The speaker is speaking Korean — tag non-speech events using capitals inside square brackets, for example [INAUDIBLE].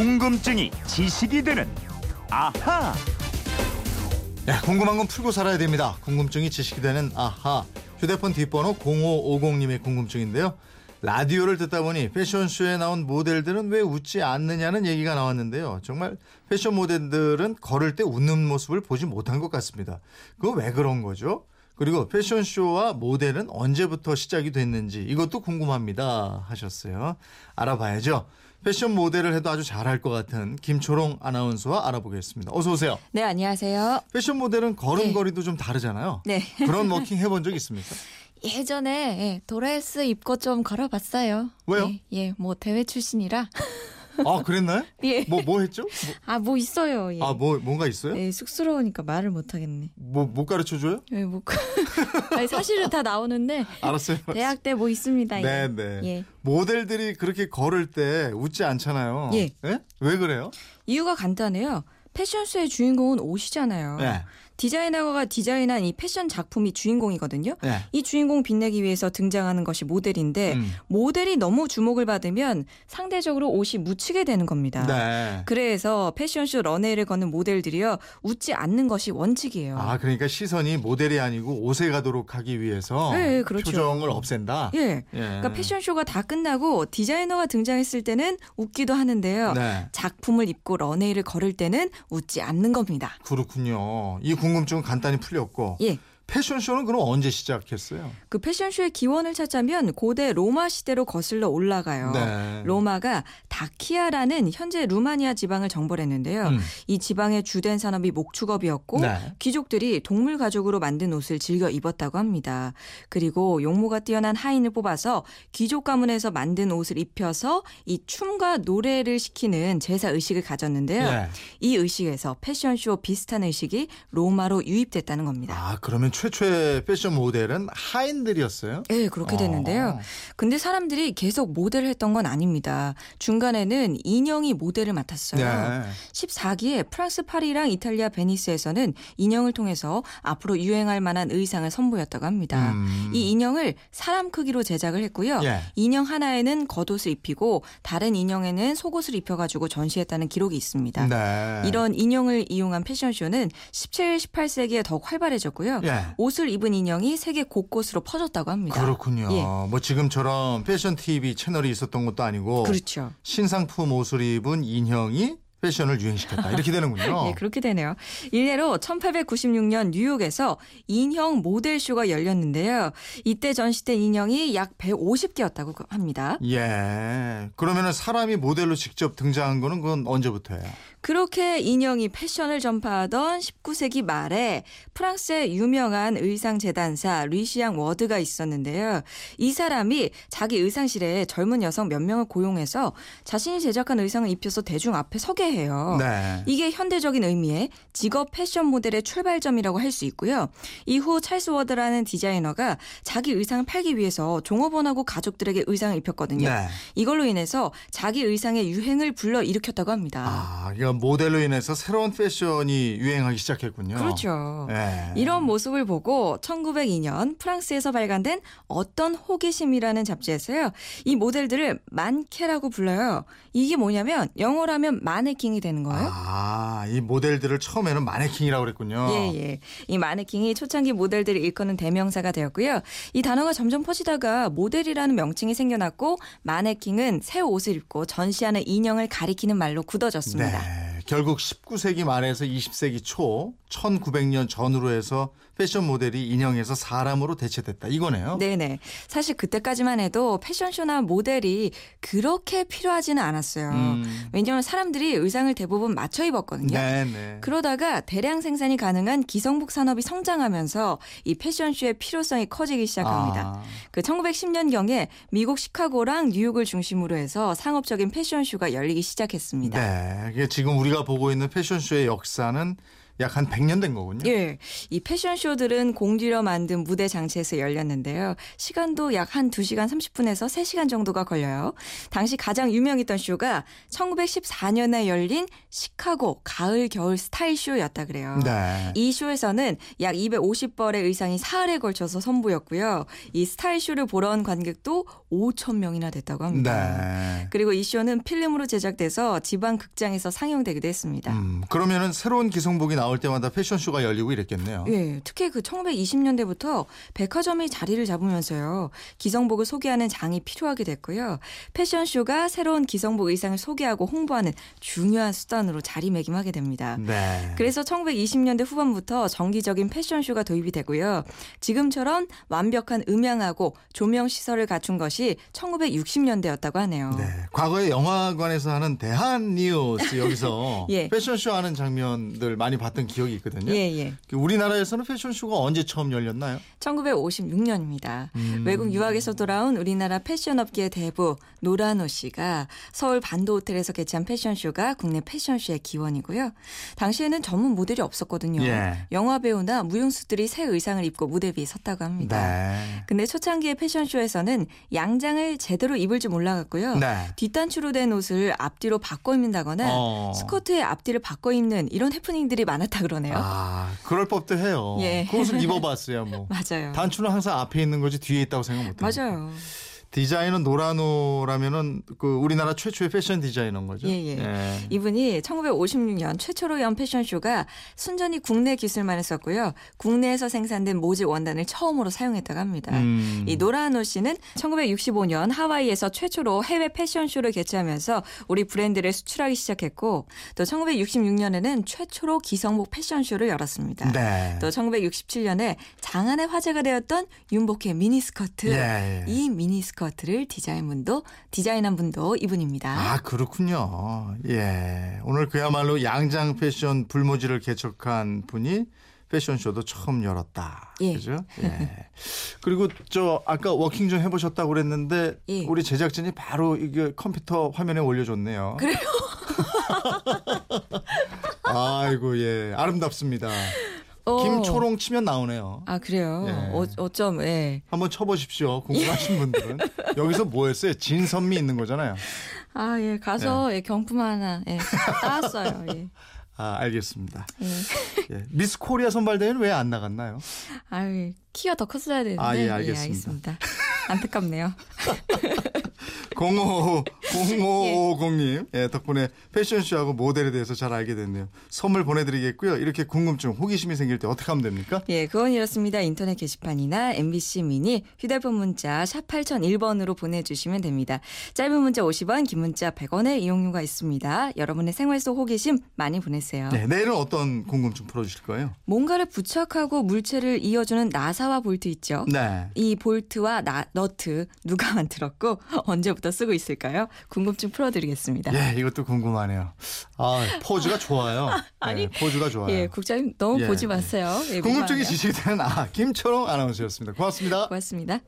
궁금증이 지식이 되는 아하. 네, 궁금한 건 풀고 살아야 됩니다. 궁금증이 지식이 되는 아하. 휴대폰 뒷번호 0550님의 궁금증인데요. 라디오를 듣다 보니 패션쇼에 나온 모델들은 왜 웃지 않느냐는 얘기가 나왔는데요. 정말 패션 모델들은 걸을 때 웃는 모습을 보지 못한 것 같습니다. 그거 왜 그런 거죠? 그리고 패션쇼와 모델은 언제부터 시작이 됐는지 이것도 궁금합니다 하셨어요. 알아봐야죠. 패션 모델을 해도 아주 잘할 것 같은 김초롱 아나운서와 알아보겠습니다. 어서 오세요. 네, 안녕하세요. 패션 모델은 걸음걸이도 좀 다르잖아요. 네. 그런 워킹 해본 적 있습니까? [LAUGHS] 예전에 예, 드레스 입고 좀 걸어봤어요. 왜요? 예, 예, 뭐 대회 출신이라. 아 그랬나요? [LAUGHS] 예. 뭐 뭐 했죠? 아, 뭐 있어요. 예. 뭐, 아뭐 뭔가 있어요? 예, 쑥스러우니까 말을 못 하겠네. 뭐 못 가르쳐 줘요? 예, 뭐 [LAUGHS] 아니, 사실은 다 나오는데 알았어요. [LAUGHS] 대학 때 뭐 있습니다. 예. 네, 네. 예. 모델들이 그렇게 걸을 때 웃지 않잖아요. 예. 왜 그래요? 이유가 간단해요. 패션쇼의 주인공은 옷이잖아요. 네. 디자이너가 디자인한 이 패션 작품이 주인공이거든요. 네. 이 주인공 빛내기 위해서 등장하는 것이 모델인데 음. 모델이 너무 주목을 받으면 상대적으로 옷이 묻히게 되는 겁니다. 네. 그래서 패션쇼 런웨이를 걷는 모델들이요 웃지 않는 것이 원칙이에요. 아 그러니까 시선이 모델이 아니고 옷에 가도록 하기 위해서 네, 네, 그렇죠. 표정을 없앤다. 예. 예. 그러니까 패션쇼가 다 끝나고 디자이너가 등장했을 때는 웃기도 하는데요. 네. 작품을 입고 런웨이를 걸을 때는 웃지 않는 겁니다. 그렇군요. 이 궁 금증은 간단히 풀렸고 예. 패션쇼는 그럼 언제 시작했어요? 그 패션쇼의 기원을 찾자면 고대 로마 시대로 거슬러 올라가요. 네. 로마가 다키아라는 현재 루마니아 지방을 정벌했는데요. 음. 이 지방의 주된 산업이 목축업이었고 네. 귀족들이 동물 가죽으로 만든 옷을 즐겨 입었다고 합니다. 그리고 용모가 뛰어난 하인을 뽑아서 귀족 가문에서 만든 옷을 입혀서 이 춤과 노래를 시키는 제사 의식을 가졌는데요. 예. 이 의식에서 패션쇼 비슷한 의식이 로마로 유입됐다는 겁니다. 아 그러면 최초의 패션 모델은 하인들이었어요? 네, 그렇게 됐는데요. 어. 근데 사람들이 계속 모델을 했던 건 아닙니다. 중간 에는 인형이 모델을 맡았어요. 네. 14기에 프랑스 파리랑 이탈리아 베니스에서는 인형을 통해서 앞으로 유행할 만한 의상을 선보였다고 합니다. 음. 이 인형을 사람 크기로 제작을 했고요. 예. 인형 하나에는 겉옷을 입히고 다른 인형에는 속옷을 입혀가지고 전시했다는 기록이 있습니다. 네. 이런 인형을 이용한 패션쇼는 17, 18세기에 더욱 활발해졌고요. 예. 옷을 입은 인형이 세계 곳곳으로 퍼졌다고 합니다. 그렇군요. 예. 뭐 지금처럼 패션 TV 채널이 있었던 것도 아니고 그렇죠. 신상품 옷을 입은 인형이 패션을 유행시켰다. 이렇게 되는군요. [LAUGHS] 예, 그렇게 되네요. 일례로 1896년 뉴욕에서 인형 모델쇼가 열렸는데요. 이때 전시된 인형이 약 150개였다고 합니다. 예. 그러면은 사람이 모델로 직접 등장한 거는 그건 언제부터예요? 그렇게 인형이 패션을 전파하던 19세기 말에 프랑스의 유명한 의상 재단사 루시앙 워드가 있었는데요. 이 사람이 자기 의상실에 젊은 여성 몇 명을 고용해서 자신이 제작한 의상을 입혀서 대중 앞에 서게 해요. 네. 이게 현대적인 의미의 직업 패션 모델의 출발점이라고 할 수 있고요. 이후 찰스 워드라는 디자이너가 자기 의상을 팔기 위해서 종업원하고 가족들에게 의상을 입혔거든요. 네. 이걸로 인해서 자기 의상의 유행을 불러 일으켰다고 합니다. 아, 그러니까 모델로 인해서 새로운 패션이 유행하기 시작했군요. 그렇죠. 예. 이런 모습을 보고 1902년 프랑스에서 발간된 어떤 호기심이라는 잡지에서요. 이 모델들을 만케라고 불러요. 이게 뭐냐면 영어로 하면 마네킹 이 되는 거예요. 아, 이 모델들을 처음에는 마네킹이라고 그랬군요. 예, 예. 이 마네킹이 초창기 모델들을 일컫는 대명사가 되었고요. 이 단어가 점점 퍼지다가 모델이라는 명칭이 생겨났고 마네킹은 새 옷을 입고 전시하는 인형을 가리키는 말로 굳어졌습니다. 네. 결국 19세기 말에서 20세기 초 1900년 전후로 해서 패션 모델이 인형에서 사람으로 대체됐다. 이거네요. 네네. 사실 그때까지만 해도 패션쇼나 모델이 그렇게 필요하지는 않았어요. 음. 왜냐하면 사람들이 의상을 대부분 맞춰 입었거든요. 네, 네. 그러다가 대량 생산이 가능한 기성복 산업이 성장하면서 이 패션쇼의 필요성이 커지기 시작합니다. 아, 그 1910년경에 미국 시카고랑 뉴욕을 중심으로 해서 상업적인 패션쇼가 열리기 시작했습니다. 네. 이게 지금 우리가 보고 있는 패션쇼의 역사는 약 한 100년 된 거군요. 예. 이 패션쇼들은 공들여 만든 무대 장치에서 열렸는데요. 시간도 약 한 2시간 30분에서 3시간 정도가 걸려요. 당시 가장 유명했던 쇼가 1914년에 열린 시카고 가을 겨울 스타일 쇼였다 그래요. 네. 이 쇼에서는 약 250벌의 의상이 사흘에 걸쳐서 선보였고요. 이 스타일 쇼를 보러 온 관객도 5천 명이나 됐다고 합니다. 네. 그리고 이 쇼는 필름으로 제작돼서 지방 극장에서 상영되기도 했습니다. 음, 그러면은 새로운 기성복이 나올 때마다 패션쇼가 열리고 이랬겠네요. 예, 특히 그 1920년대부터 백화점이 자리를 잡으면서요. 기성복을 소개하는 장이 필요하게 됐고요. 패션쇼가 새로운 기성복 의상을 소개하고 홍보하는 중요한 수단으로 자리매김하게 됩니다. 네. 그래서 1920년대 후반부터 정기적인 패션쇼가 도입이 되고요. 지금처럼 완벽한 음향하고 조명 시설을 갖춘 것이 1960년대였다고 하네요. 네. 과거에 영화관에서 하는 대한 뉴스 여기서 [LAUGHS] 예. 패션쇼 하는 장면들 많이 봤던 기억이 있거든요. 예, 예. 그 우리나라에서는 패션쇼가 언제 처음 열렸나요? 1956년입니다. 음. 외국 유학에서 돌아온 우리나라 패션업계의 대부 노라노 씨가 서울 반도 호텔에서 개최한 패션쇼가 국내 패션쇼의 기원이고요. 당시에는 전문 모델이 없었거든요. 예. 영화 배우나 무용수들이 새 의상을 입고 무대 위에 섰다고 합니다. 네. 근데 초창기의 패션쇼에서는 양장을 제대로 입을 줄 몰라갔고요. 네. 뒷단추로 된 옷을 앞뒤로 바꿔 입는다거나 어. 스커트의 앞뒤를 바꿔 입는 이런 해프닝들이 많았 다 그러네요. 아, 그럴 법도 해요. 예. 그 옷을 입어봤어요, 뭐. [LAUGHS] 맞아요. 단추는 항상 앞에 있는 거지 뒤에 있다고 생각 못 해요. 맞아요. 디자인은 노라노라면은 그 우리나라 최초의 패션 디자이너인 거죠. 예, 예. 이분이 1956년 최초로 연 패션쇼가 순전히 국내 기술만을 썼고요. 국내에서 생산된 모질 원단을 처음으로 사용했다고 합니다. 음. 이 노라노 씨는 1965년 하와이에서 최초로 해외 패션쇼를 개최하면서 우리 브랜드를 수출하기 시작했고 또 1966년에는 최초로 기성복 패션쇼를 열었습니다. 네. 또 1967년에 장안의 화제가 되었던 윤복의 미니스커트. 예, 예. 이 미니스커트 를 디자인 분도 디자인한 분도 이분입니다. 아 그렇군요. 예, 오늘 그야말로 양장 패션 불모지를 개척한 분이 패션쇼도 처음 열었다. 예. 그죠? 예. 그리고 저 아까 워킹 좀 해보셨다고 그랬는데 예. 우리 제작진이 바로 이게 컴퓨터 화면에 올려줬네요. 그래요? [LAUGHS] 아이고 예, 아름답습니다. 어. 김초롱 치면 나오네요. 아 그래요. 예. 어, 어쩜 예. 한번 쳐보십시오. 궁금하신 분들은 여기서 뭐였어요? 진선미 있는 거잖아요. 아 예. 가서 예, 경품 하나 예. 따왔어요. 예. [LAUGHS] 아 알겠습니다. 예. 예. 미스 코리아 선발대회는 왜 안 나갔나요? 아유 키가 더 컸어야 되는데. 아, 예, 예, 알겠습니다. 알겠습니다. 안타깝네요. [LAUGHS] 05 0550님 예, 덕분에 패션쇼하고 모델에 대해서 잘 알게 됐네요. 선물 보내드리겠고요. 이렇게 궁금증, 호기심이 생길 때 어떻게 하면 됩니까? 예, 그건 이렇습니다. 인터넷 게시판이나 MBC 미니 휴대폰 문자 샵 8001번으로 보내주시면 됩니다. 짧은 문자 50원, 긴 문자 100원의 이용료가 있습니다. 여러분의 생활 속 호기심 많이 보내세요. 네, 내일은 어떤 궁금증 풀어주실 거예요? 뭔가를 부착하고 물체를 이어주는 나사와 볼트 있죠. 네. 이 볼트와 나, 너트 누가 [LAUGHS] 만들었고 언제부터 쓰고 있을까요? 궁금증 풀어드리겠습니다. 예, 이것도 궁금하네요. 아, 포즈가 좋아요. [LAUGHS] 아니, 예, 포즈가 좋아요. 예, 국장님 너무 예, 보지 예. 마세요. 예, 궁금증이 민망해요. 지식이 되는 아, 김초롱 아나운서였습니다. 고맙습니다. 고맙습니다.